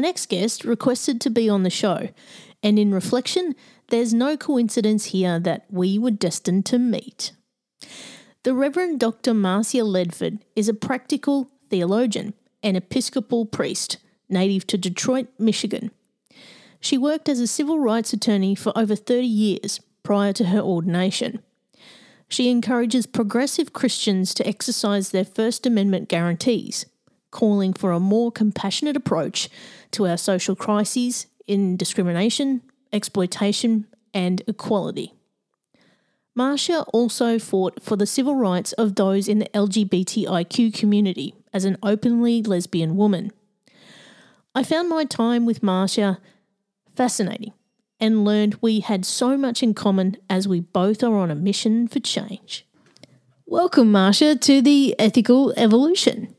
My next guest requested to be on the show, and in reflection, there's no coincidence here that we were destined to meet. The Reverend Dr. Marcia Ledford is a practical theologian and Episcopal priest native to Detroit, Michigan. She worked as a civil rights attorney for over 30 years prior to her ordination. She encourages progressive Christians to exercise their First Amendment guarantees, calling for a more compassionate approach to our social crises in discrimination, exploitation, and equality. Marcia also fought for the civil rights of those in the LGBTIQ community as an openly lesbian woman. I found my time with Marcia fascinating and learned we had so much in common as we both are on a mission for change. Welcome, Marcia, to the Ethical Evolution.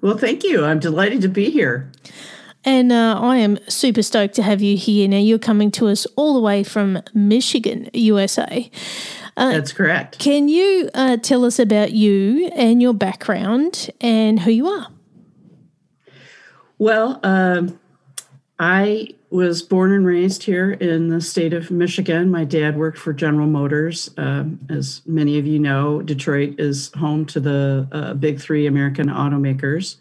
Well, thank you. I'm delighted to be here. And uh, I am super stoked to have you here. Now, you're coming to us all the way from Michigan, USA. Uh, That's correct. Can you uh, tell us about you and your background and who you are? Well, um, I was born and raised here in the state of Michigan. My dad worked for General Motors. Um, as many of you know, Detroit is home to the uh, big three American automakers.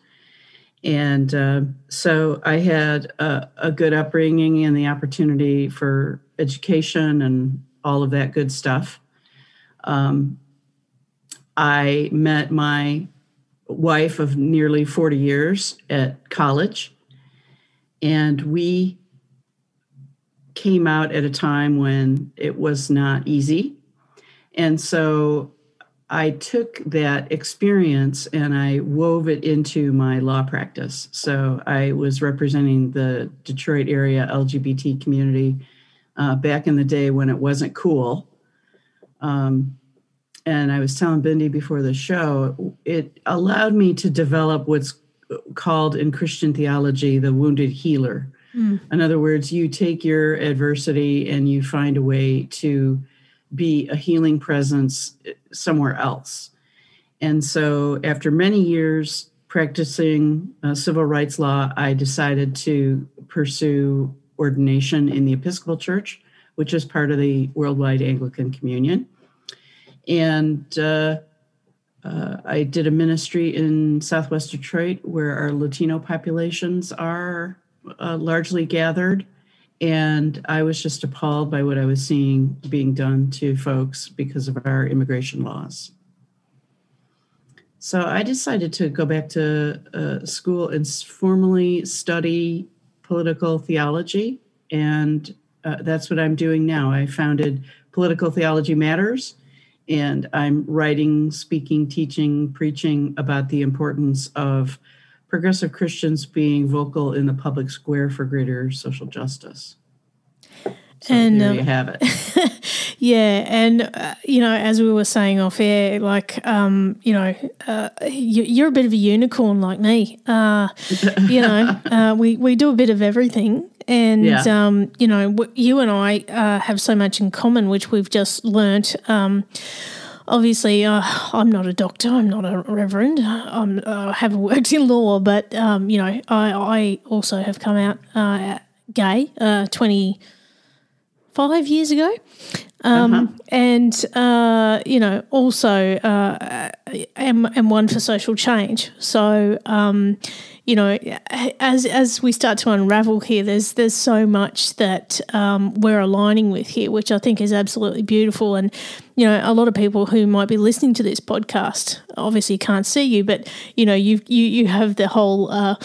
And uh, so I had a, a, good upbringing and the opportunity for education and all of that good stuff. Um, I met my wife of nearly 40 years at college and we came out at a time when it was not easy. And so I took that experience and I wove it into my law practice. So I was representing the Detroit area LGBT community uh, back in the day when it wasn't cool. Um, and I was telling Bindi before the show, it allowed me to develop what's called in Christian theology the wounded healer. Mm. In other words, you take your adversity and you find a way to be a healing presence somewhere else. And so, after many years practicing uh, civil rights law, I decided to pursue ordination in the Episcopal Church, which is part of the Worldwide Anglican Communion. And uh, uh, I did a ministry in Southwest Detroit where our Latino populations are uh, largely gathered. And I was just appalled by what I was seeing being done to folks because of our immigration laws. So I decided to go back to uh, school and formally study political theology. and uh, that's what I'm doing now. I founded Political Theology Matters, and I'm writing, speaking, teaching, preaching about the importance of progressive Christians being vocal in the public square for greater social justice. So and there um, you have it. yeah, and uh, you know, as we were saying off air, like um, you know, uh, you, are a bit of a unicorn like me. Uh, you know, uh, we we do a bit of everything, and yeah. um, you know, you and I uh, have so much in common, which we've just learnt. Um, obviously, uh, I'm not a doctor. I'm not a reverend. I'm, I haven't worked in law, but um, you know, I, I also have come out gay. Twenty five years ago. Um, uh-huh. And, uh, you know, also uh, am, am one for social change. So, um, you know, as as we start to unravel here, there's there's so much that um, we're aligning with here, which I think is absolutely beautiful. And you know, a lot of people who might be listening to this podcast obviously can't see you, but you know, you you you have the whole uh,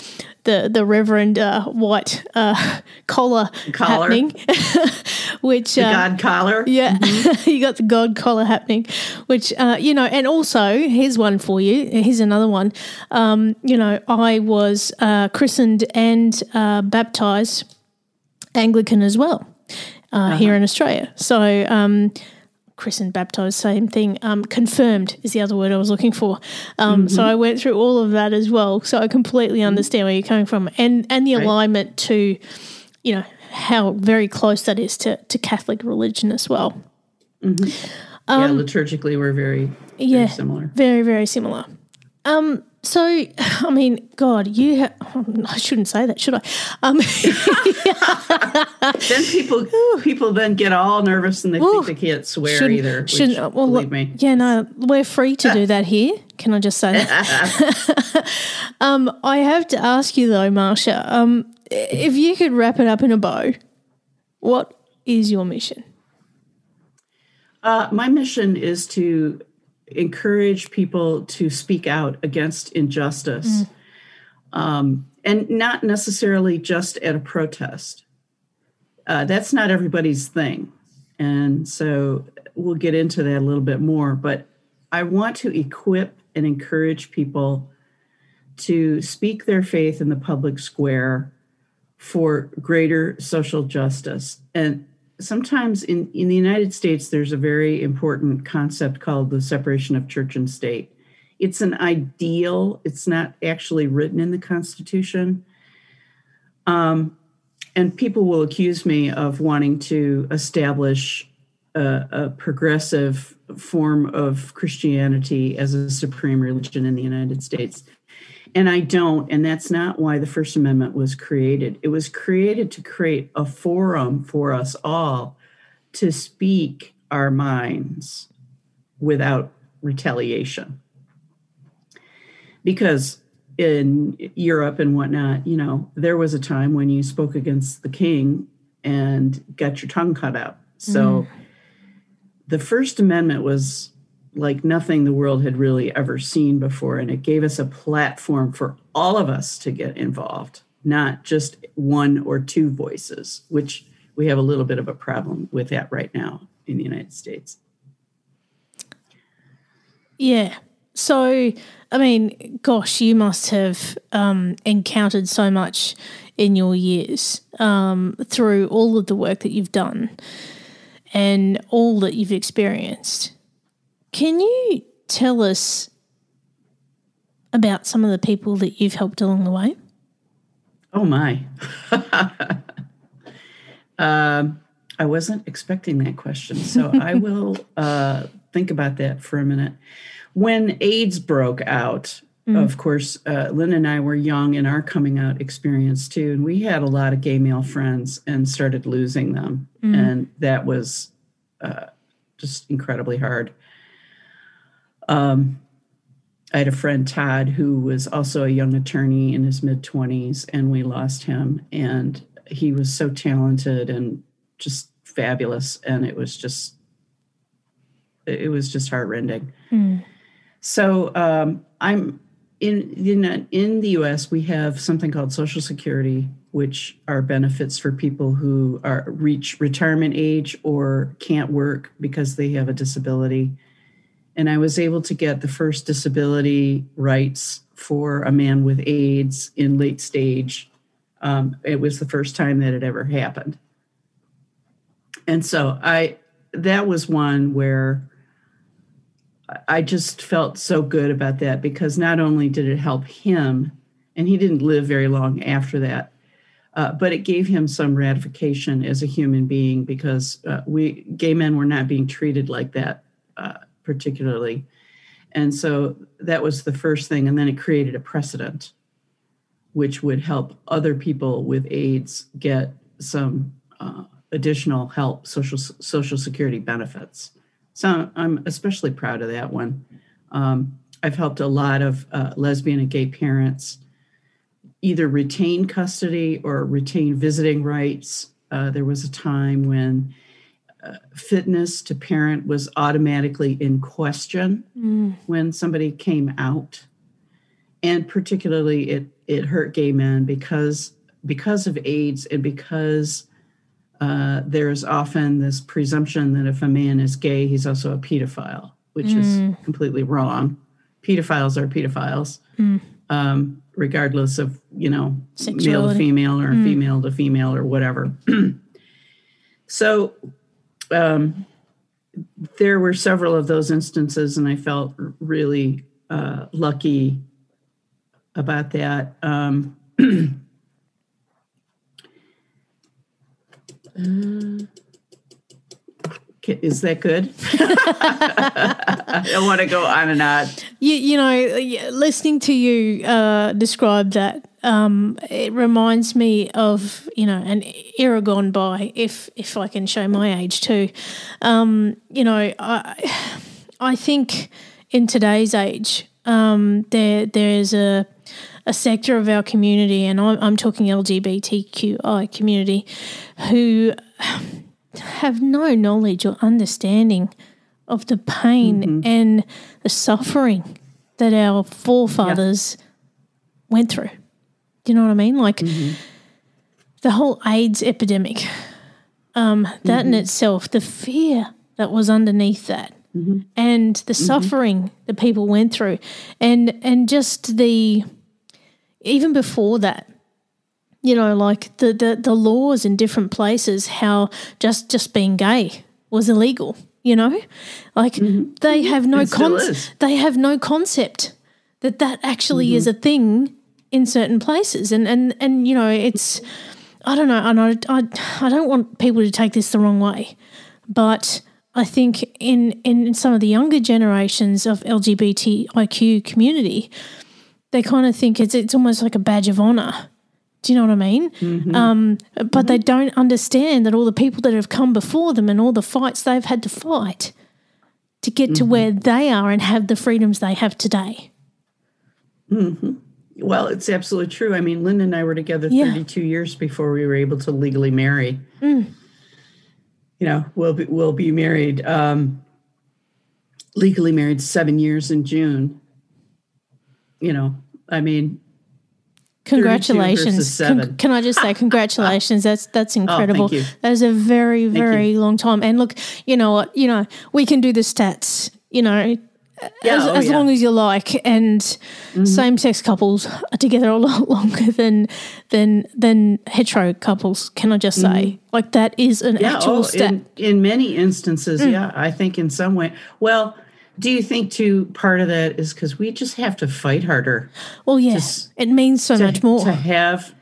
the the Reverend uh, white uh, collar, collar happening, which the uh, God collar. Yeah, mm-hmm. you got the God collar happening, which uh, you know, and also here's one for you. Here's another one. Um, you know, I was uh, christened and uh, baptized Anglican as well uh-huh. here in Australia. So. Um, christened, baptized, same thing. Um, confirmed is the other word I was looking for. Um, mm-hmm. So I went through all of that as well. So I completely mm-hmm. understand where you're coming from, and and the right. alignment to, you know, how very close that is to to Catholic religion as well. Mm-hmm. Um, yeah, liturgically we're very, very yeah, similar. Very very similar. Um, so, I mean, God, you. Ha- I shouldn't say that, should I? Um, then people people then get all nervous and they Ooh, think they can't swear shouldn't, either. Shouldn't, which, well, believe me. Yeah, no, we're free to do that here. Can I just say that? um, I have to ask you though, Marcia. Um, if you could wrap it up in a bow, what is your mission? Uh, my mission is to encourage people to speak out against injustice, mm. um, and not necessarily just at a protest. Uh, that's not everybody's thing, and so we'll get into that a little bit more. But I want to equip and encourage people to speak their faith in the public square for greater social justice and sometimes in, in the United States, there's a very important concept called the separation of church and state. It's an ideal, it's not actually written in the Constitution. Um, and people will accuse me of wanting to establish a, a, progressive form of Christianity as a supreme religion in the United States. And I don't, and that's not why the First Amendment was created. It was created to create a forum for us all to speak our minds without retaliation. Because in Europe and whatnot, you know, there was a time when you spoke against the king and got your tongue cut out. So mm. the First Amendment was like nothing the world had really ever seen before. And it gave us a platform for all of us to get involved, not just one or two voices, which we have a little bit of a problem with that right now in the United States. Yeah. So, I mean, gosh, you must have um, encountered so much in your years um, through all of the work that you've done and all that you've experienced. Can you tell us about some of the people that you've helped along the way? Oh, my. Um, I wasn't expecting that question, so I will uh, think about that for a minute. When AIDS broke out, mm. of course, uh, Lynn and I were young in our coming out experience too, and we had a lot of gay male friends and started losing them, mm. and that was uh, just incredibly hard. Um, I had a friend, Todd, who was also a young attorney in his mid 20s, and we lost him. And he was so talented and just fabulous. And it was just, it was just heartrending. Mm. So um, I'm in, in, in the US, we have something called Social Security which are benefits for people who are reach retirement age or can't work because they have a disability. And I was able to get the first disability rights for a man with AIDS in late stage. Um, it was the first time that it ever happened. And so I that was one where I just felt so good about that because not only did it help him, and he didn't live very long after that, uh, but it gave him some ratification as a human being because uh, we gay men were not being treated like that uh, particularly, and so that was the first thing, and then it created a precedent, which would help other people with AIDS get some uh, additional help, social social security benefits. So I'm especially proud of that one. Um, I've helped a lot of uh, lesbian and gay parents either retain custody or retain visiting rights. Uh, there was a time when uh, fitness to parent was automatically in question mm. when somebody came out, and particularly it it hurt gay men because because of AIDS and because uh, there's often this presumption that if a man is gay, he's also a pedophile, which mm. is completely wrong. Pedophiles are pedophiles, mm. um, regardless of you know Sexuality. male to female or mm. female to female or whatever. so um, there were several of those instances, and I felt really uh, lucky about that. Um, Uh, is that good? I want to go on and on. You, you know, listening to you uh, describe that, um, it reminds me of you know an era gone by. If if I can show my age too, um, you know, I I think in today's age, um, there there's a a sector of our community, and I'm, I'm talking LGBTQI community, who have no knowledge or understanding of the pain mm-hmm. and the suffering that our forefathers yeah. went through. Do you know what I mean? Like mm-hmm. the whole AIDS epidemic, um, that mm-hmm. in itself, the fear that was underneath that, mm-hmm. and the mm-hmm. suffering that people went through, and and just the even before that, you know, like the, the, the laws in different places, how just just being gay was illegal. You know, like mm-hmm. they have no con- they have no concept that that actually mm-hmm. is a thing in certain places, and and and you know, it's I don't know, and I, I I don't want people to take this the wrong way, but I think in in some of the younger generations of LGBTIQ community, they kind of think it's it's almost like a badge of honor. Do you know what I mean? Mm-hmm. Um, but mm-hmm. they don't understand that all the people that have come before them and all the fights they've had to fight to get mm-hmm. to where they are and have the freedoms they have today. Mm-hmm. Well, it's absolutely true. I mean, Linda and I were together yeah. 32 years before we were able to legally marry. Mm. You know, we'll be, we'll be married, um, legally married seven years in June you know, I mean, congratulations. Con- can i just say congratulations? That's that's oh, incredible. oh, that is a very very long time. And look you know what? You know we can do the stats you know yeah, as, oh, as yeah. long as you like. And mm-hmm. same-sex couples are together a lot longer than than than hetero couples can i just say? Mm-hmm. like that is an yeah, actual oh, stat. in, in many instances mm. yeah i think in some way. Well do you think too part of that is because we just have to fight harder well yes to, it means so to, much more to have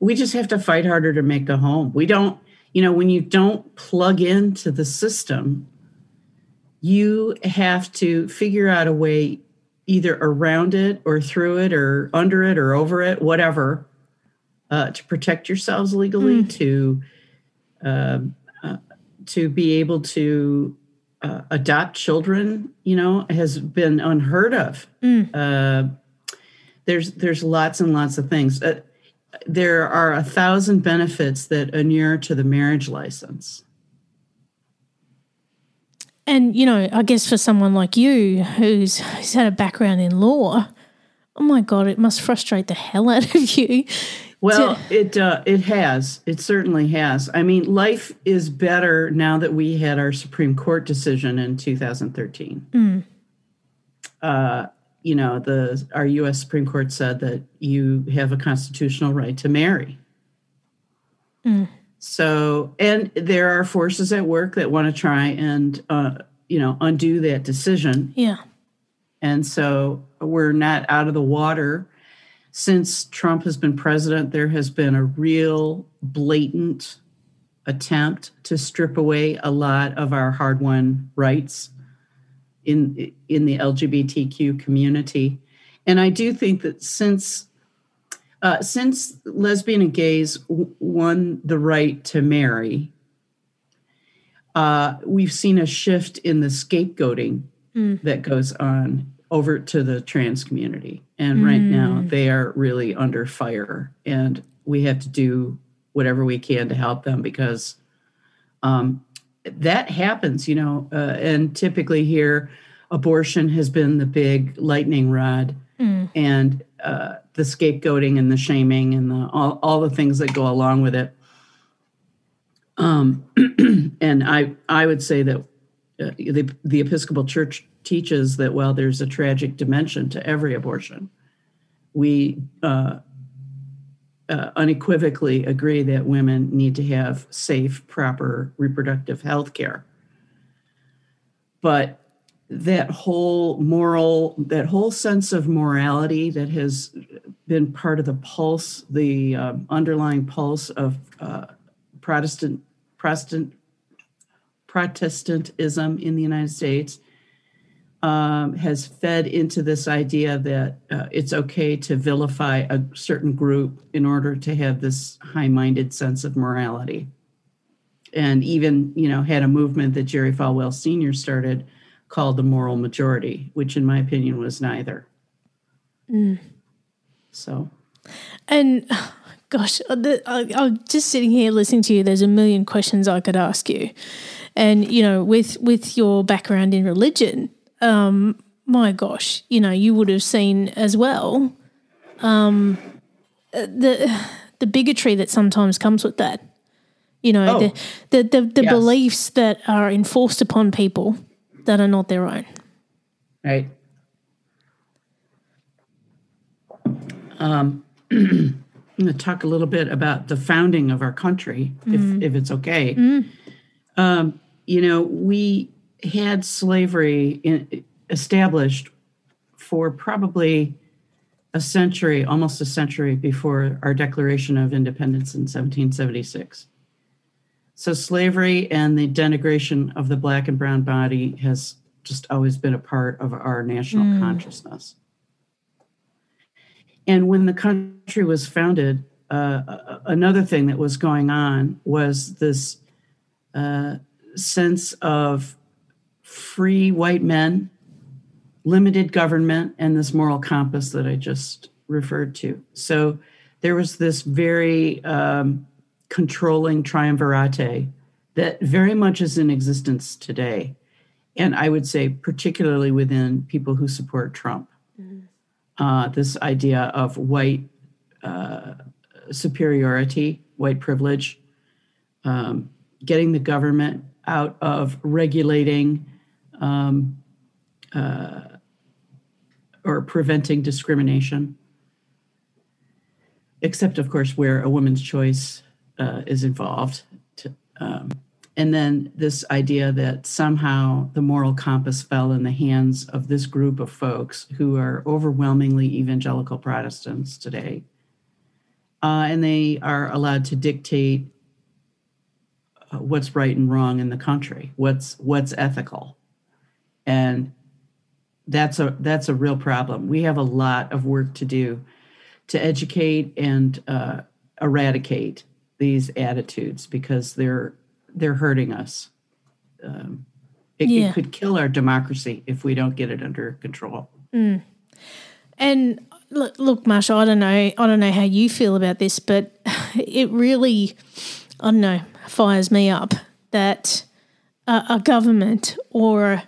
we just have to fight harder to make a home we don't you know when you don't plug into the system you have to figure out a way either around it or through it or under it or over it whatever uh, to protect yourselves legally mm. to uh, uh, to be able to uh, adopt children, you know, has been unheard of. Mm. Uh, there's there's lots and lots of things. Uh, there are a thousand benefits that inure to the marriage license. And you know, I guess for someone like you who's, who's had a background in law, oh my god, it must frustrate the hell out of you Well, it uh, it has. It certainly has. I mean, life is better now that we had our Supreme Court decision in 2013. Uh, you know, the our U.S. Supreme Court said that you have a constitutional right to marry. So, and there are forces at work that want to try and uh, you know undo that decision. yeah. And so we're not out of the water. Since Trump has been president, there has been a real blatant attempt to strip away a lot of our hard won rights in, in the LGBTQ community. And I do think that since uh, since lesbian and gays w- won the right to marry, uh, we've seen a shift in the scapegoating that goes on over to the trans community. And right now they are really under fire. And we have to do whatever we can to help them because um, that happens, you know. Uh, and typically here, abortion has been the big lightning rod. And uh, the scapegoating and the shaming and the all, all the things that go along with it. Um, and I I would say that uh, the the Episcopal Church teaches that while there's a tragic dimension to every abortion, we uh, uh, unequivocally agree that women need to have safe, proper reproductive health care. But that whole moral, that whole sense of morality that has been part of the pulse, the um, underlying pulse of uh, Protestant, Protestant, Protestantism in the United States, um, has fed into this idea that uh, it's okay to vilify a certain group in order to have this high-minded sense of morality. And even you know had a movement that jerry falwell senior started called the moral majority which in my opinion was neither. So. And gosh, uh, the, I, I'm just sitting here listening to you. There's a million questions I could ask you, and you know, with with your background in religion, um, my gosh, you know, you would have seen as well, um, uh, the the bigotry that sometimes comes with that. You know, Oh. the the the, the Yes. beliefs that are enforced upon people that are not their own. right um, i'm going to talk a little bit about the founding of our country if, if it's okay um, you know we had slavery in, established for probably a century almost a century before our declaration of independence in 1776 so slavery and the denigration of the black and brown body has just always been a part of our national consciousness. And when the country was founded, uh, another thing that was going on was this uh, sense of free white men, limited government, and this moral compass that I just referred to. So there was this very um, controlling triumvirate that very much is in existence today. And I would say, particularly within people who support Trump, uh, this idea of white uh, superiority, white privilege, um, getting the government out of regulating um, uh, or preventing discrimination, except, of course, where a woman's choice uh, is involved. To, um, and then this idea that somehow the moral compass fell in the hands of this group of folks who are overwhelmingly evangelical Protestants today. Uh, and they are allowed to dictate uh, what's right and wrong in the country, what's what's ethical, and that's a that's a real problem. We have a lot of work to do to educate and uh, eradicate these attitudes because they're they're hurting us. Um, it, Yeah. it could kill our democracy if we don't get it under control. And look, look, Marcia, I don't know, I don't know how you feel about this, but it really, I don't know, fires me up that a, a government or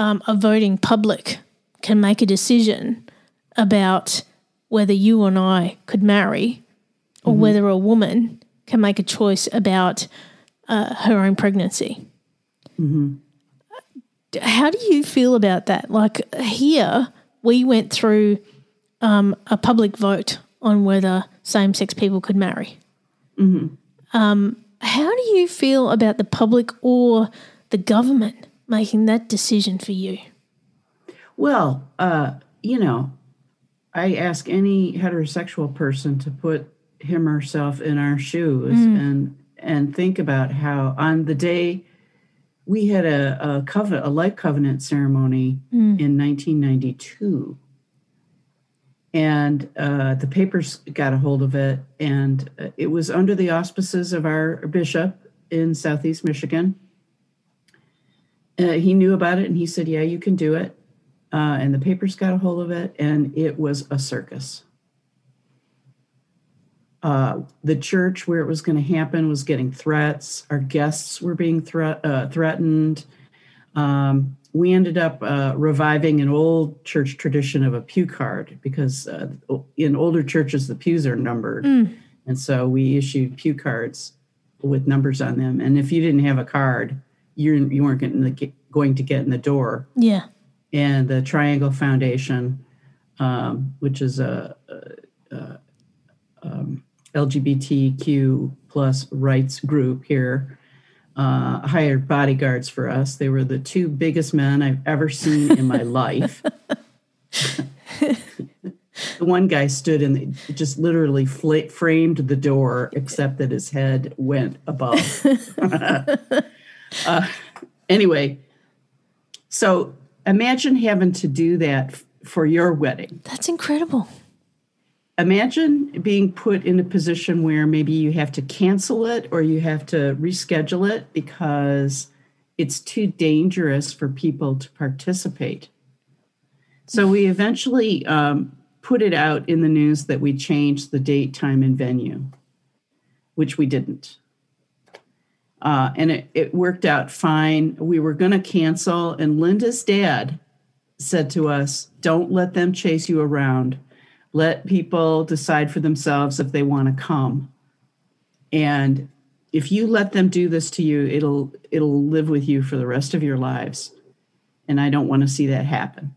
um, a voting public can make a decision about whether you and I could marry or whether a woman can make a choice about uh, her own pregnancy. How do you feel about that? Like here, we went through um, a public vote on whether same sex people could marry. Um, how do you feel about the public or the government making that decision for you? Well, uh, you know, I ask any heterosexual person to put him or herself in our shoes and and think about how on the day we had a, a covenant, a life covenant ceremony in 1992, and uh, the papers got a hold of it, and uh, it was under the auspices of our bishop in Southeast Michigan. Uh, he knew about it, and he said, "Yeah, you can do it." uh, and the papers got a hold of it, and it was a circus. Uh, the church where it was going to happen was getting threats. Our guests were being threat, uh, threatened. Um, we ended up uh, reviving an old church tradition of a pew card because uh, in older churches the pews are numbered, and so we issued pew cards with numbers on them. And if you didn't have a card, you you weren't getting the, going to get in the door Yeah. and the Triangle Foundation, um, which is a, a, a um, LGBTQ plus rights group here, uh, hired bodyguards for us. They were the two biggest men I've ever seen in my life. the one guy stood and just literally fla- framed the door, except that his head went above. uh, anyway, so imagine having to do that f- for your wedding. That's incredible. Imagine being put in a position where maybe you have to cancel it or you have to reschedule it because it's too dangerous for people to participate. So we eventually um, put it out in the news that we changed the date, time, and venue, which we didn't. Uh, and it, it worked out fine. We were going to cancel, and Linda's dad said to us, Don't let them chase you around. Let people decide for themselves if they want to come. And if you let them do this to you, it'll it'll live with you for the rest of your lives. And I don't want to see that happen.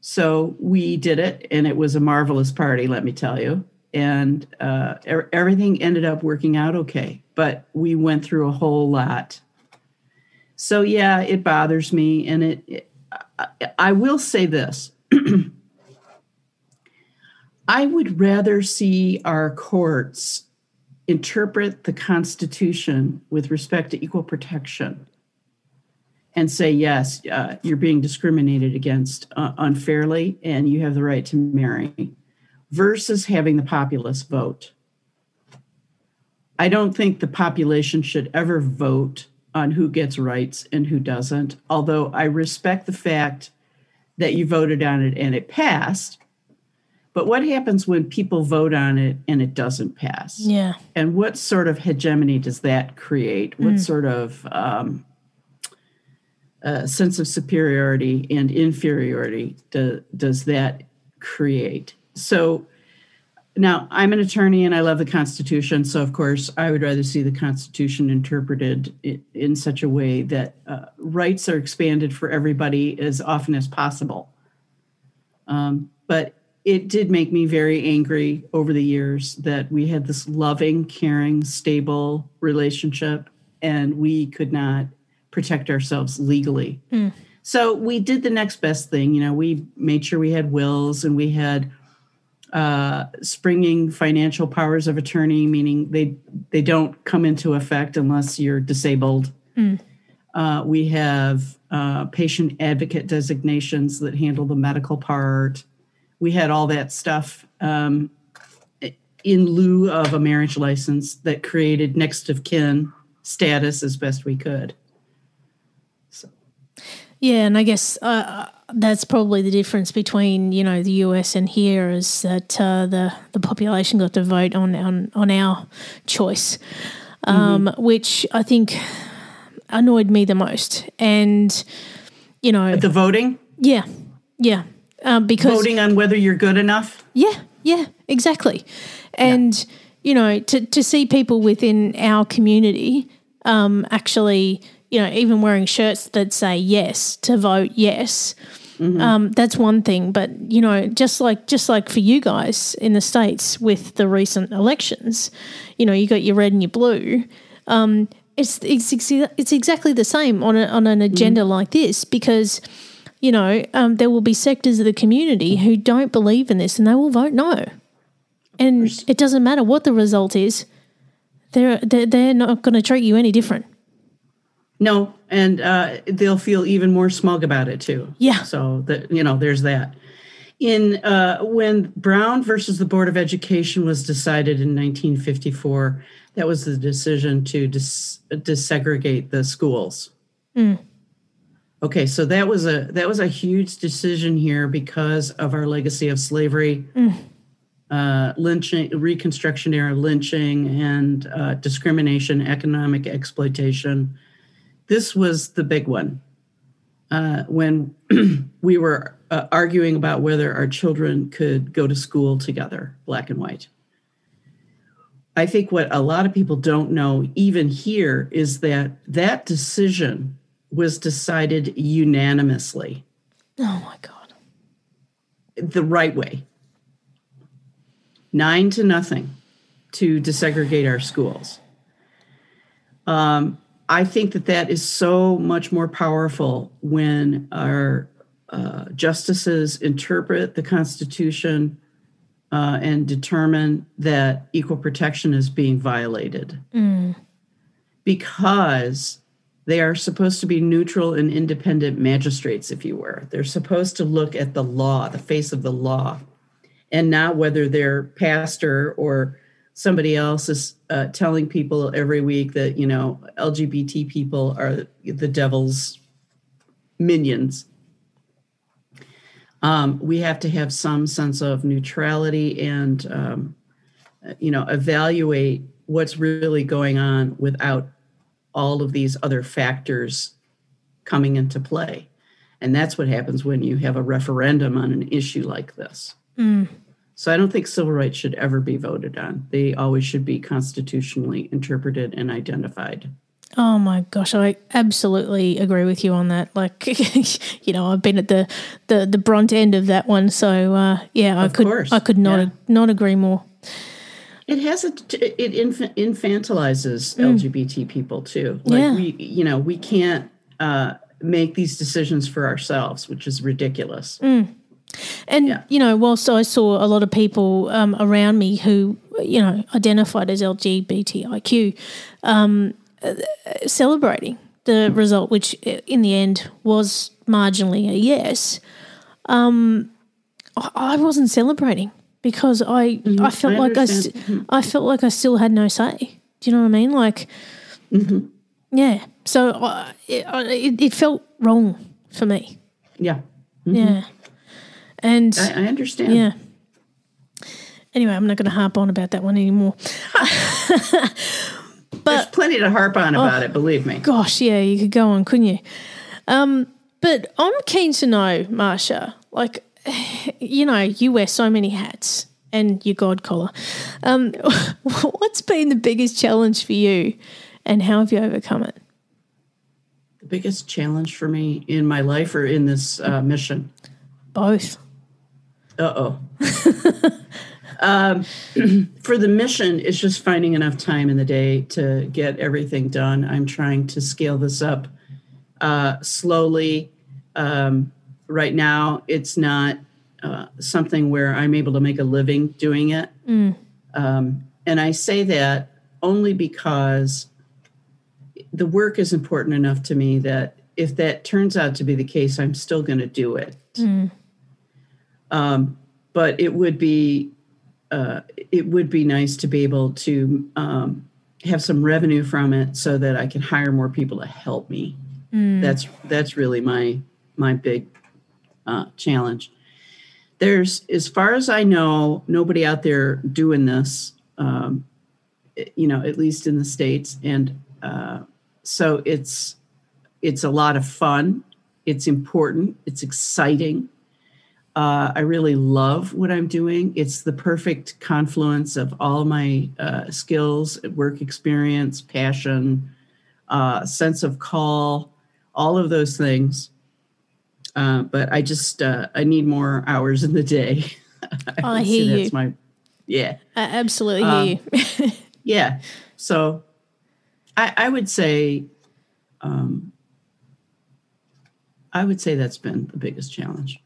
So we did it, and it was a marvelous party, let me tell you. And uh, er- everything ended up working out okay, but we went through a whole lot. So yeah, it bothers me, and it. it I, I will say this: I would rather see our courts interpret the Constitution with respect to equal protection and say, yes, uh, you're being discriminated against uh, unfairly and you have the right to marry, versus having the populace vote. I don't think the population should ever vote on who gets rights and who doesn't, although I respect the fact that you voted on it and it passed. But what happens when people vote on it and it doesn't pass? Yeah. And what sort of hegemony does that create? What sort of um, uh, sense of superiority and inferiority do, does that create? So now I'm an attorney and I love the Constitution. So, of course, I would rather see the Constitution interpreted in, such a way that uh, rights are expanded for everybody as often as possible. Um, but it did make me very angry over the years that we had this loving, caring, stable relationship and we could not protect ourselves legally. So we did the next best thing. You know, we made sure we had wills and we had uh, springing financial powers of attorney, meaning they they don't come into effect unless you're disabled. Uh, we have uh, patient advocate designations that handle the medical part. We had all that stuff um, in lieu of a marriage license that created next of kin status as best we could. So. Yeah, and I guess uh, that's probably the difference between you know the US and here is that uh, the the population got to vote on on, on our choice, um, which I think annoyed me the most. And you know, The voting, yeah, yeah, um, because voting on whether you're good enough. yeah, Yeah, exactly. And, yeah. you know, to, to see people within our community um, actually, you know, even wearing shirts that say yes to vote yes. Mm-hmm. Um, that's one thing, but you know, just like just like for you guys in the states with the recent elections, you know, you got your red and your blue. Um, it's it's it's exactly the same on a, on an agenda mm. like this because you know um, there will be sectors of the community who don't believe in this and they will vote no, and it doesn't matter what the result is. They're they're, they're not going to treat you any different. No, and uh, they'll feel even more smug about it too. Yeah. So that you know, there's that. In uh, when Brown versus the Board of Education was decided in 1954 that was the decision to dis- desegregate the schools. Mm. Okay, so that was a that was a huge decision here because of our legacy of slavery, mm. uh, lynching, Reconstruction era lynching, and uh, discrimination, economic exploitation. This was the big one uh, when we were uh, arguing about whether our children could go to school together, black and white. I think what a lot of people don't know, even here, is that that decision was decided unanimously. Oh my God. The right way. Nine to nothing to desegregate our schools. Um, I think that that is so much more powerful when our uh, justices interpret the Constitution uh, and determine that equal protection is being violated mm. because they are supposed to be neutral and independent magistrates, if you were. They're supposed to look at the law, the face of the law, and not whether their pastor or somebody else is uh, telling people every week that, you know, LGBT people are the devil's minions. Um, we have to have some sense of neutrality and um, you know evaluate what's really going on without all of these other factors coming into play. And that's what happens when you have a referendum on an issue like this. Mm. So i don't think civil rights should ever be voted on they always should be constitutionally interpreted and identified Oh my gosh, I absolutely agree with you on that. Like, you know, I've been at the the, the brunt end of that one, so uh, yeah, I could course. I could not yeah. not agree more. It has a, it infantilizes mm. LGBT people too. Like yeah. we, you know, we can't uh, make these decisions for ourselves, which is ridiculous. Mm. And yeah. you know, whilst I saw a lot of people um, around me who you know identified as LGBTIQ. Um, celebrating the result, which in the end was marginally a yes, um, I wasn't celebrating because I mm-hmm. I felt I like I, mm-hmm. I felt like I still had no say. Do you know what I mean? Like, mm-hmm. yeah. So uh, it, it, it, felt wrong for me. Yeah. Mm-hmm. Yeah. And I, I understand. Yeah. Anyway, I'm not going to harp on about that one anymore. But there's plenty to harp on about oh, it, believe me. Gosh, yeah, you could go on, couldn't you? Um, but I'm keen to know, Marcia, like, you know, you wear so many hats and your God collar. Um, what's been the biggest challenge for you and how have you overcome it? The biggest challenge for me in my life or in this uh, mission? Both. Uh oh. Um, for the mission, it's just finding enough time in the day to get everything done. I'm trying to scale this up uh, slowly. Um, right now, it's not uh, something where I'm able to make a living doing it. Mm. Um, and I say that only because the work is important enough to me that if that turns out to be the case, I'm still going to do it. Mm. Um, but it would be uh, it would be nice to be able to um, have some revenue from it so that I can hire more people to help me. Mm. That's that's really my my big uh, challenge. There's, as far as I know, nobody out there doing this. Um, you know, at least in the states, and uh, so it's it's a lot of fun. It's important. It's exciting. Uh, I really love what I'm doing. It's the perfect confluence of all my uh, skills, work experience, passion, uh, sense of call, all of those things. Uh, but I just uh, I need more hours in the day. I, I hear you. My, yeah, I absolutely um, hear you. yeah, so I, I would say, um, I would say that's been the biggest challenge.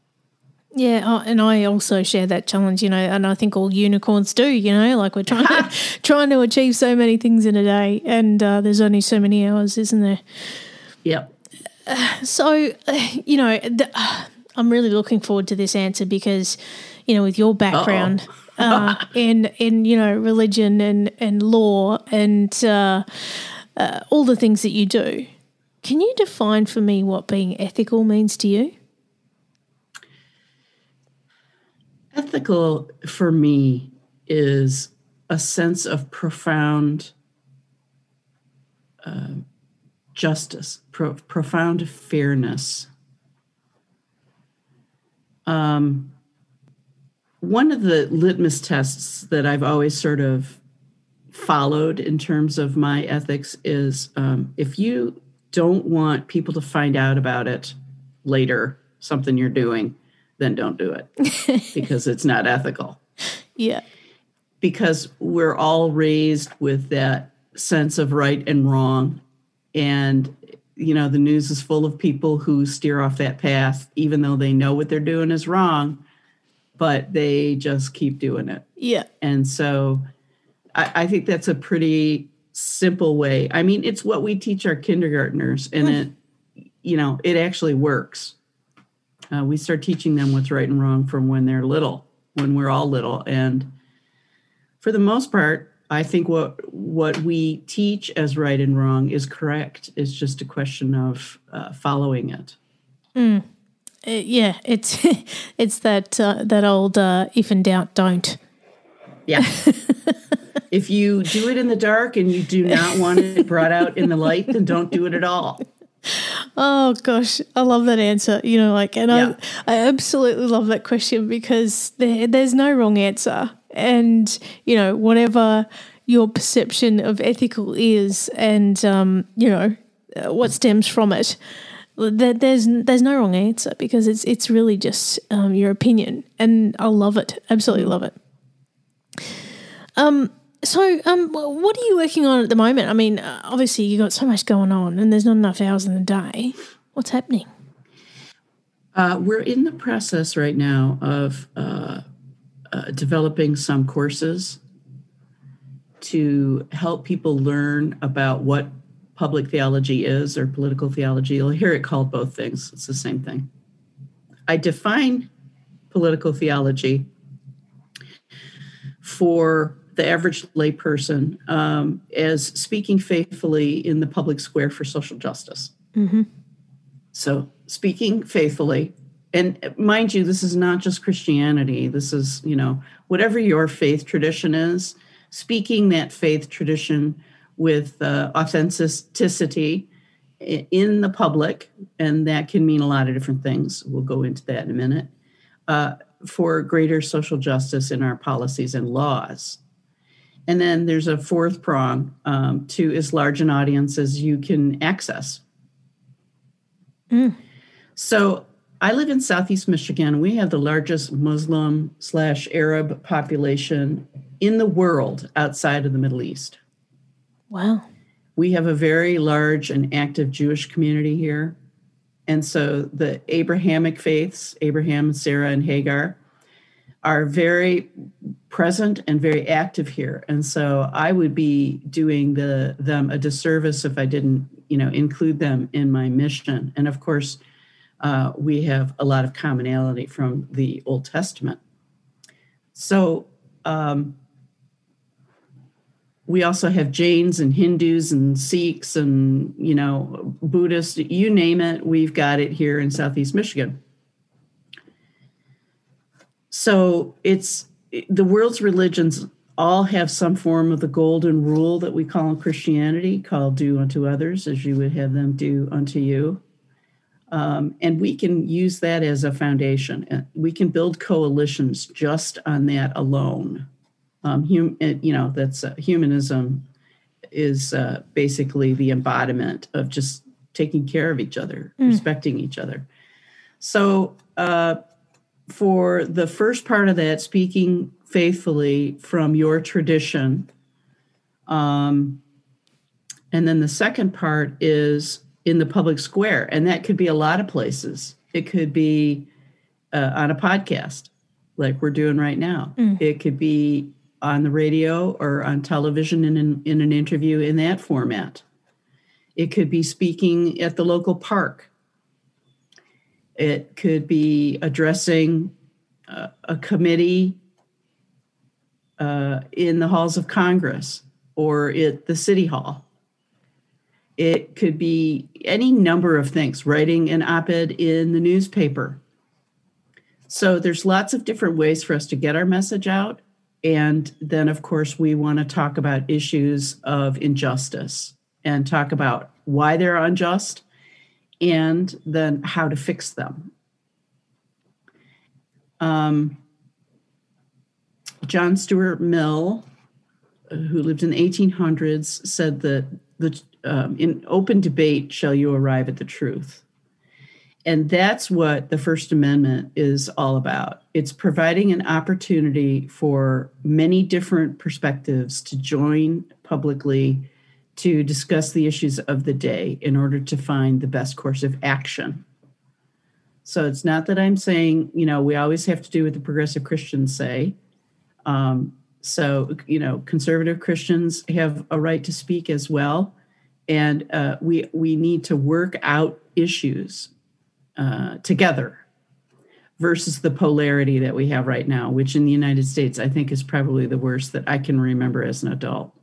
Yeah, uh, and I also share that challenge, you know, and I think all unicorns do, you know, like we're trying to, trying to achieve so many things in a day, and uh, there's only so many hours, isn't there? Yep. Uh, so, uh, you know, the, I'm really looking forward to this answer because, you know, with your background uh, in in you know religion and and law and uh, all the things that you do, can you define for me what being ethical means to you? Ethical for me is a sense of profound uh, justice, pro- profound fairness. Um, one of the litmus tests that I've always sort of followed in terms of my ethics is um, if you don't want people to find out about it later, something you're doing, then don't do it because it's not ethical. Yeah. Because we're all raised with that sense of right and wrong. And, you know, the news is full of people who steer off that path, even though they know what they're doing is wrong, but they just keep doing it. Yeah. And so I, I think that's a pretty simple way. I mean, it's what we teach our kindergartners, and mm. it, you know, it actually works. Uh, we start teaching them what's right and wrong from when they're little, when we're all little, and for the most part, I think what what we teach as right and wrong is correct. It's just a question of uh, following it. Mm. Uh, yeah, it's it's that uh, that old uh, if in doubt, don't. Yeah. if you do it in the dark and you do not want it brought out in the light, then don't do it at all. Oh gosh, I love that answer. You know, like, and yeah. I, I absolutely love that question because there, there's no wrong answer, and you know, whatever your perception of ethical is, and um, you know, uh, what stems from it, there's there's no wrong answer because it's it's really just um, your opinion, and I love it. Absolutely love it. Um, so, um, what are you working on at the moment? I mean, uh, obviously you've got so much going on, and there's not enough hours in the day. What's happening? Uh, we're in the process right now of uh, uh, developing some courses to help people learn about what public theology is or political theology. You'll hear it called both things. It's the same thing. I define political theology for the average layperson um, as speaking faithfully in the public square for social justice. Mm-hmm. So, speaking faithfully, and mind you, this is not just Christianity. This is, you know, whatever your faith tradition is, speaking that faith tradition with uh, authenticity in the public, and that can mean a lot of different things. We'll go into that in a minute. Uh, for greater social justice in our policies and laws. And then there's a fourth prong um, to as large an audience as you can access. Mm. So I live in Southeast Michigan. We have the largest Muslim slash Arab population in the world outside of the Middle East. Wow. We have a very large and active Jewish community here. And so the Abrahamic faiths, Abraham, Sarah, and Hagar, are very present and very active here. And so I would be doing the them a disservice if I didn't, you know, include them in my mission. And of course, uh, we have a lot of commonality from the Old Testament. So um, we also have Jains and Hindus and Sikhs and you know Buddhists. You name it, we've got it here in Southeast Michigan. So it's the world's religions all have some form of the golden rule that we call in Christianity, called do unto others as you would have them do unto you. Um, and we can use that as a foundation. Uh, We can build coalitions just on that alone. Um, hum, uh, you know, that's uh, humanism is uh, basically the embodiment of just taking care of each other, respecting each other. So, uh, for the first part of that, speaking faithfully from your tradition, um, and then the second part is in the public square, and that could be a lot of places. It could be uh, on a podcast, like we're doing right now. It could be on the radio or on television in an, in an interview in that format. It could be speaking at the local park. It could be addressing uh, a committee uh, in the halls of Congress or at the city hall. It could be any number of things, writing an op ed in the newspaper. So there's lots of different ways for us to get our message out. And then, of course, we want to talk about issues of injustice and talk about why they're unjust and then how to fix them. Um, John Stuart Mill, who lived in the 1800s, said that the um, in open debate shall you arrive at the truth. And that's what the First Amendment is all about. It's providing an opportunity for many different perspectives to join publicly to discuss the issues of the day in order to find the best course of action. So it's not that I'm saying, you know, we always have to do what the progressive Christians say. Um, so, you know, conservative Christians have a right to speak as well. And uh, we, we need to work out issues uh, together versus the polarity that we have right now, which in the United States I think is probably the worst that I can remember as an adult.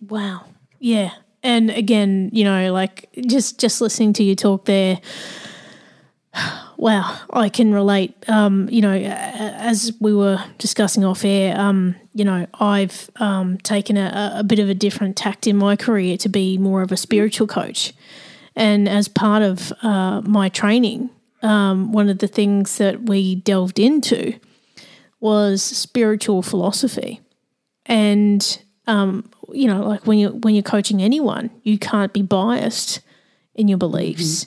Wow. Yeah. And again, you know, like just just listening to you talk there, wow, I can relate. Um, you know, as we were discussing off air, um, you know, I've um, taken a, a bit of a different tact in my career to be more of a spiritual coach. And as part of uh, my training, um, one of the things that we delved into was spiritual philosophy. And um, you know, like when you when you're coaching anyone, you can't be biased in your beliefs,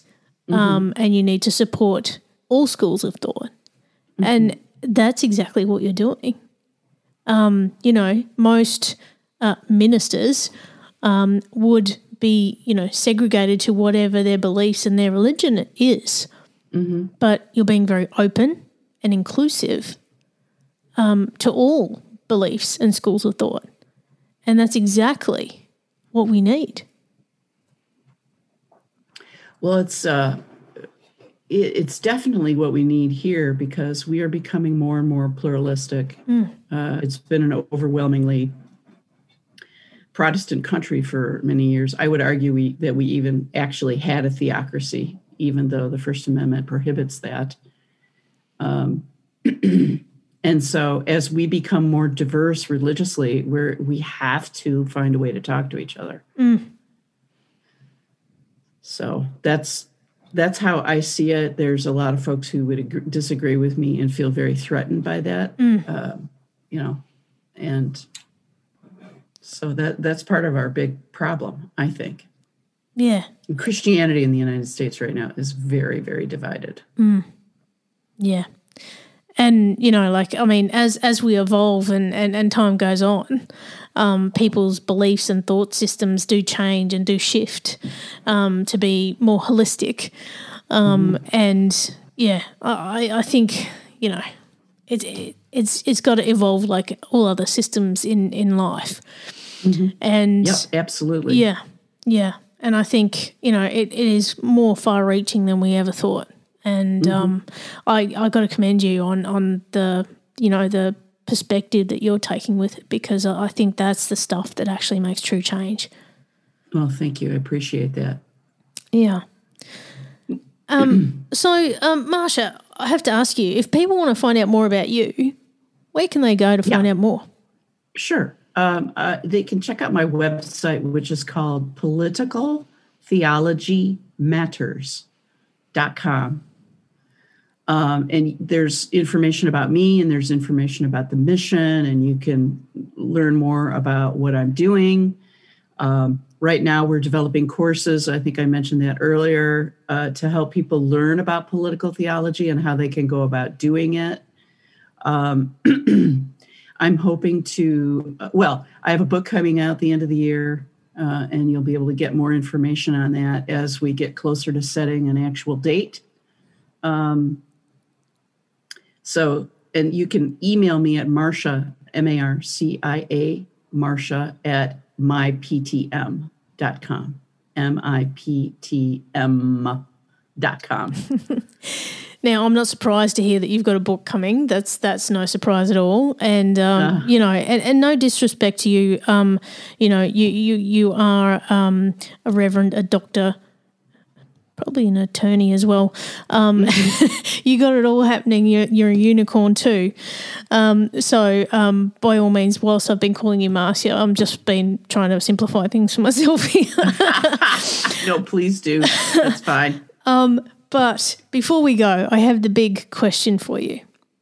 Um, and you need to support all schools of thought, and that's exactly what you're doing. Um, you know, most uh, ministers um, would be, you know, segregated to whatever their beliefs and their religion is, but you're being very open and inclusive um, to all beliefs and schools of thought. And that's exactly what we need. Well, it's uh, it, it's definitely what we need here because we are becoming more and more pluralistic. Uh, it's been an overwhelmingly Protestant country for many years. I would argue we, that we even actually had a theocracy, even though the First Amendment prohibits that. Um, and so, as we become more diverse religiously, we're, we have to find a way to talk to each other. Mm. So that's that's how I see it. There's a lot of folks who would agree, disagree with me and feel very threatened by that. Mm. Um, you know, and so that that's part of our big problem, I think. Yeah. Christianity in the United States right now is very, very divided. Mm. Yeah. And, you know, like I mean, as as we evolve and, and, and time goes on, um, people's beliefs and thought systems do change and do shift um, to be more holistic. Um, And yeah, I, I think, you know, it, it it's it's got to evolve like all other systems in, in life. And Yep, absolutely. yeah, yeah. And I think, you know, it, it is more far reaching than we ever thought. And um, I, I got to commend you on, on the, you know, the perspective that you're taking with it because I think that's the stuff that actually makes true change. Well, thank you. I appreciate that. Yeah. Um, so, um, Marcia, I have to ask you if people want to find out more about you, where can they go to find out more? Sure. Um, uh, they can check out my website, which is called theologymatters.com. Um, and there's information about me and there's information about the mission, and you can learn more about what I'm doing. Um, right now, we're developing courses. I think I mentioned that earlier uh, to help people learn about political theology and how they can go about doing it. Um, I'm hoping to, uh, well, I have a book coming out the end of the year, uh, and you'll be able to get more information on that as we get closer to setting an actual date. Um, so, and you can email me at Marcia, M A R C I A, Marcia at myptm.com. M I P T M.com. Now, I'm not surprised to hear that you've got a book coming. That's that's no surprise at all. And um, uh. you know, and, and, no disrespect to you. Um, you know, you you you are um, a reverend, a doctor, probably an attorney as well. Um, mm-hmm. you got it all happening. You're, you're a unicorn too. Um, so, um, by all means, whilst I've been calling you Marcia, I'm just been trying to simplify things for myself here. no, please do. That's fine. Um, but before we go, I have the big question for you.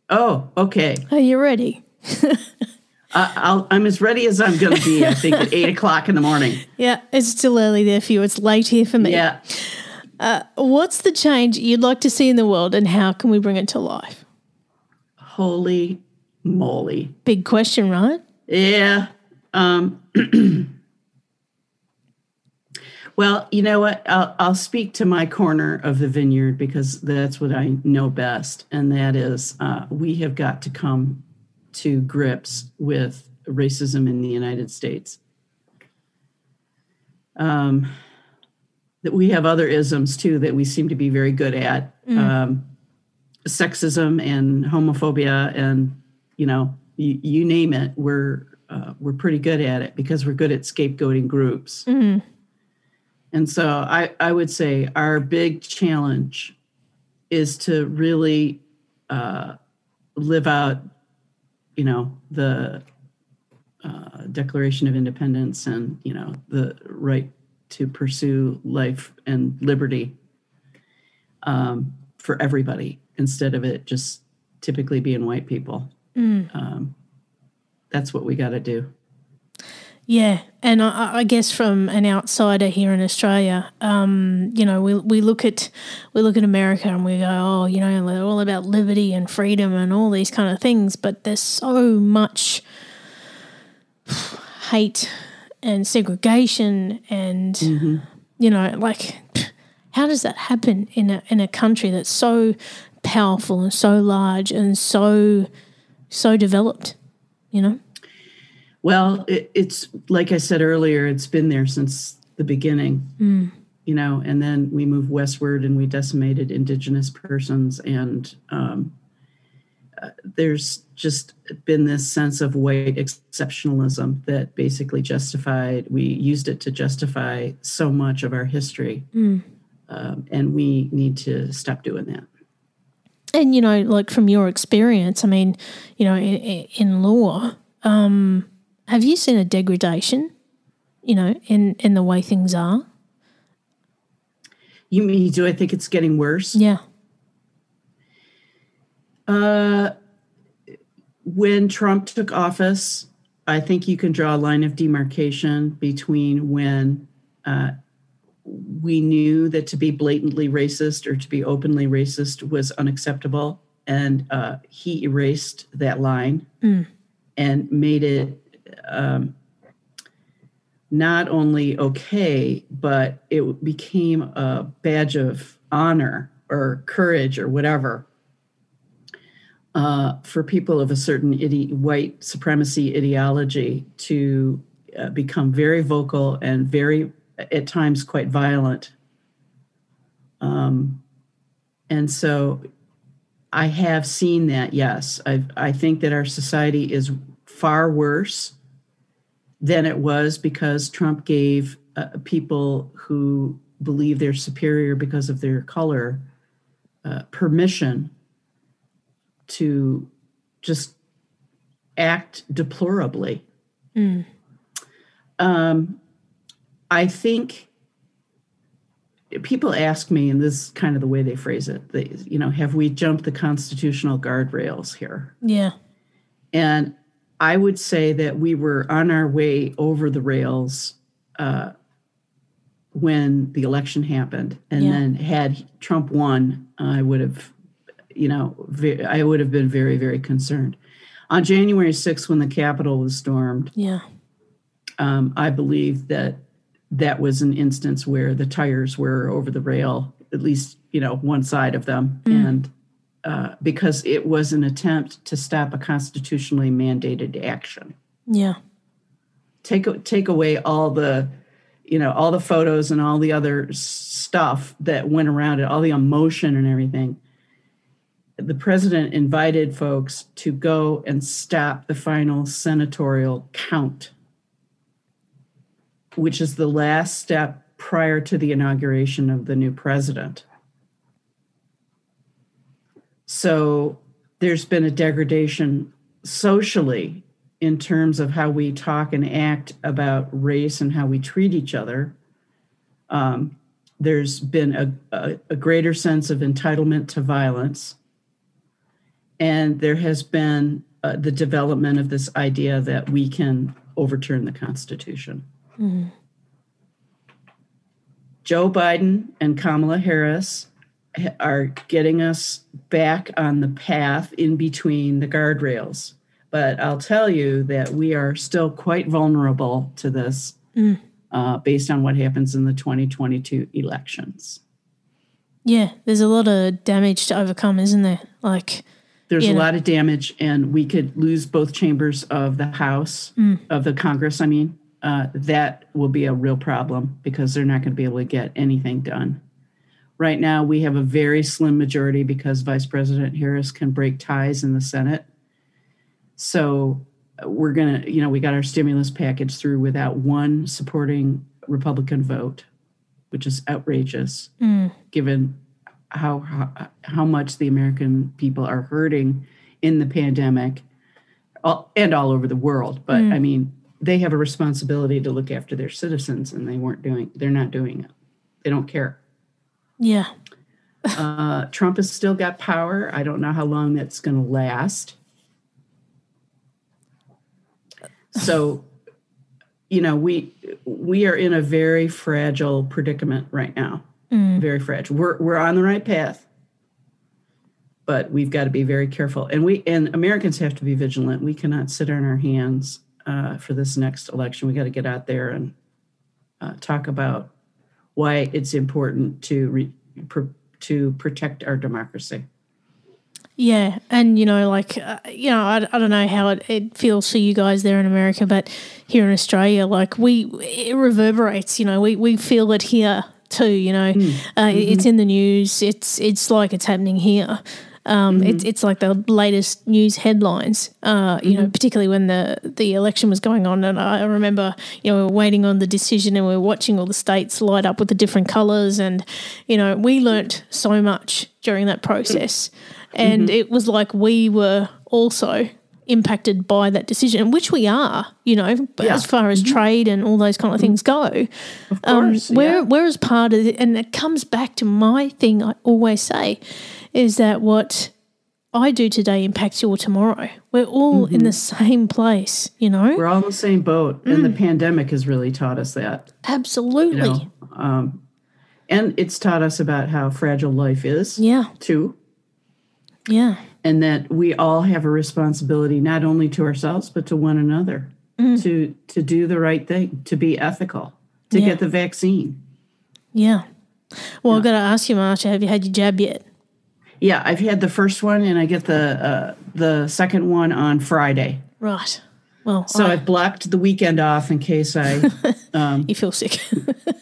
Oh, okay. Are you ready? uh, i am as ready as I'm going to be, I think, at eight o'clock in the morning. Yeah, it's still early there for you. It's late here for me. Yeah. Uh, what's the change you'd like to see in the world and how can we bring it to life? Holy moly. Big question, right? Yeah. Um, Well, you know what? I'll, I'll speak to my corner of the vineyard because that's what I know best. And that is uh, we have got to come to grips with racism in the United States. Um, that we have other isms too that we seem to be very good at mm. um, sexism and homophobia and you know you, you name it we're uh, we're pretty good at it because we're good at scapegoating groups mm. And so I, I would say our big challenge is to really uh, live out, you know, the uh, Declaration of Independence and, you know, the right to pursue life and liberty um, for everybody instead of it just typically being white people. Mm. Um, that's what we got to do. Yeah, and I, I, guess from an outsider here in Australia, um, you know, we we look at we look at America and we go, oh, you know, they're all about liberty and freedom and all these kind of things, but there's so much hate and segregation and mm-hmm. you know, like how does that happen in a in a country that's so powerful and so large and so so developed, you know? Well, it, it's like I said earlier, it's been there since the beginning. Mm. You know, and then we moved westward and we decimated indigenous persons, and um, uh, there's just been this sense of white exceptionalism that basically justified. We used it to justify so much of our history, mm. um, and we need to stop doing that. And you know, like from your experience, I mean, you know, in, in law. Um, have you seen a degradation, you know, in, in the way things are? You mean, do I think it's getting worse? Yeah. Uh, when Trump took office, I think you can draw a line of demarcation between when uh, we knew that to be blatantly racist or to be openly racist was unacceptable, and uh, he erased that line mm. and made it um, not only okay, but it became a badge of honor or courage or whatever uh, for people of a certain ide- white supremacy ideology to uh, become very vocal and very, at times, quite violent. Um, and so I have seen that, yes. I, I think that our society is far worse than it was because Trump gave uh, people who believe they're superior because of their color uh, permission to just act deplorably. Mm. Um, I think people ask me, and this is kind of the way they phrase it, they, you know, have we jumped the constitutional guardrails here? Yeah. And I would say that we were on our way over the rails uh, when the election happened. And Yeah. then had Trump won, I would have, you know, ve- I would have been very, very concerned. On January 6th, when the Capitol was stormed, Yeah. um, I believe that that was an instance where the tires were over the rail, at least you know one side of them, and uh, because it was an attempt to stop a constitutionally mandated action. Yeah. Take take away all the, you know, all the photos and all the other stuff that went around it, all the emotion and everything. The president invited folks to go and stop the final senatorial count which is the last step prior to the inauguration of the new president. So there's been a degradation socially in terms of how we talk and act about race and how we treat each other. Um, there's been a, a, a greater sense of entitlement to violence. And there has been uh, the development of this idea that we can overturn the Constitution. Joe Biden and Kamala Harris are getting us back on the path in between the guardrails. But I'll tell you that we are still quite vulnerable to this uh, based on what happens in the 2022 elections. Yeah. There's a lot of damage to overcome, isn't there? Like, There's You a know. lot of damage, and we could lose both chambers of the House, of the Congress, I mean. Uh, that will be a real problem because they're not going to be able to get anything done. Right now, we have a very slim majority because Vice President Harris can break ties in the Senate. So uh, we're going to, you know, we got our stimulus package through without one supporting Republican vote, which is outrageous given how, how how much the American people are hurting in the pandemic all, and all over the world. But I mean, they have a responsibility to look after their citizens, and they weren't doing. They're not doing it. They don't care. yeah. Uh, Trump has still got power. I don't know how long that's going to last. So, you know, we we are in a very fragile predicament right now. Very fragile. We're we're on the right path, but we've got to be very careful. And we and Americans have to be vigilant. We cannot sit on our hands uh, for this next election. We got to get out there and uh, talk about why it's important to re, pr- to protect our democracy. Yeah, and you know, like uh, you know, I, I don't know how it, it feels for you guys there in America, but here in Australia, like we it reverberates. You know, we we feel it here too. You know, uh, it's in the news. It's it's like it's happening here. Um, It's it's like the latest news headlines. Uh, you know, particularly when the the election was going on, and I remember you know we were waiting on the decision, and we were watching all the states light up with the different colours, and you know we learnt so much during that process, and it was like we were also impacted by that decision, which we are, you know, Yeah. as far as trade and all those kind of things go. Of Um, course, where yeah. where is part of it, and it comes back to my thing I always say, is that what I do today impacts your tomorrow. We're all in the same place, you know. We're all in the same boat, and the pandemic has really taught us that. Absolutely, You know, um, and it's taught us about how fragile life is yeah, too, yeah, and that we all have a responsibility not only to ourselves but to one another to to do the right thing, to be ethical, to Yeah. get the vaccine. yeah. Well, I've got to ask you, Marcia, have you had your jab yet? Yeah, I've had the first one, and I get the uh, the second one on Friday. Right. Well, So I, I've blocked the weekend off in case I you feel sick.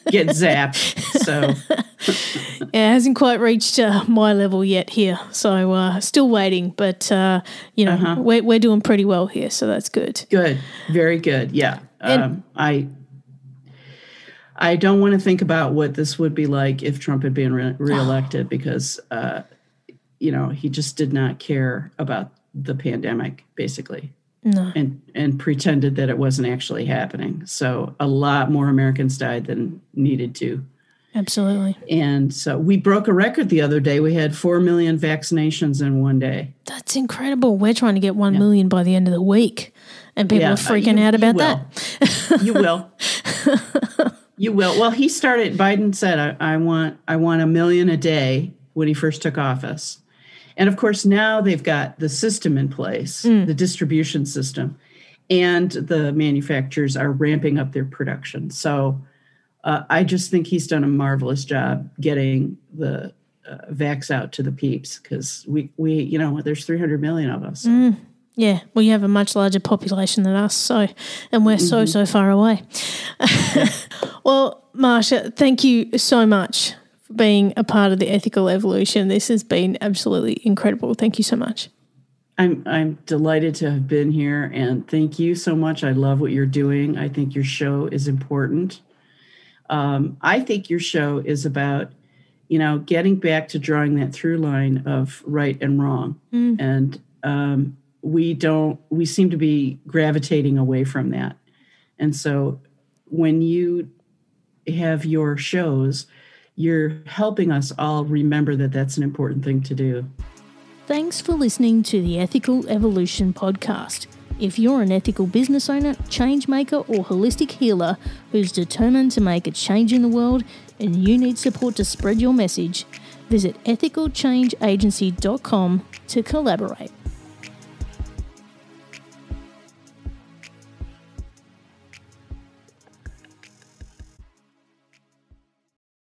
get zapped. So Yeah, it hasn't quite reached uh, my level yet here, so uh, still waiting. But uh, you know, Uh-huh. we're we're doing pretty well here, so that's good. good, very good. Yeah, And- um, I I don't want to think about what this would be like if Trump had been re- reelected because uh, you know he just did not care about the pandemic basically. No. And and pretended that it wasn't actually happening. So a lot more Americans died than needed to. Absolutely. And so we broke a record the other day. We had 4 million vaccinations in one day. That's incredible. We're trying to get one yeah. million by the end of the week. And people yeah, are freaking uh, you, out about that. you will. you will. Well, he started, Biden said, I, I want I want a million a day when he first took office. And of course, now they've got the system in place, mm. the distribution system, and the manufacturers are ramping up their production. So uh, I just think he's done a marvelous job getting the uh, vax out to the peeps because we, we, you know, there's 300 million of us. Mm. Yeah, well, you have a much larger population than us, so and we're mm-hmm. so so far away. well, Marcia, thank you so much being a part of the ethical evolution. This has been absolutely incredible. Thank you so much. I'm I'm delighted to have been here and thank you so much. I love what you're doing. I think your show is important. Um, I think your show is about, you know, getting back to drawing that through line of right and wrong, mm. and um, we don't. We seem to be gravitating away from that, and so when you have your shows, you're helping us all remember that that's an important thing to do. Thanks for listening to the Ethical Evolution podcast. If you're an ethical business owner, change maker, or holistic healer who's determined to make a change in the world and you need support to spread your message, visit ethicalchangeagency.com to collaborate.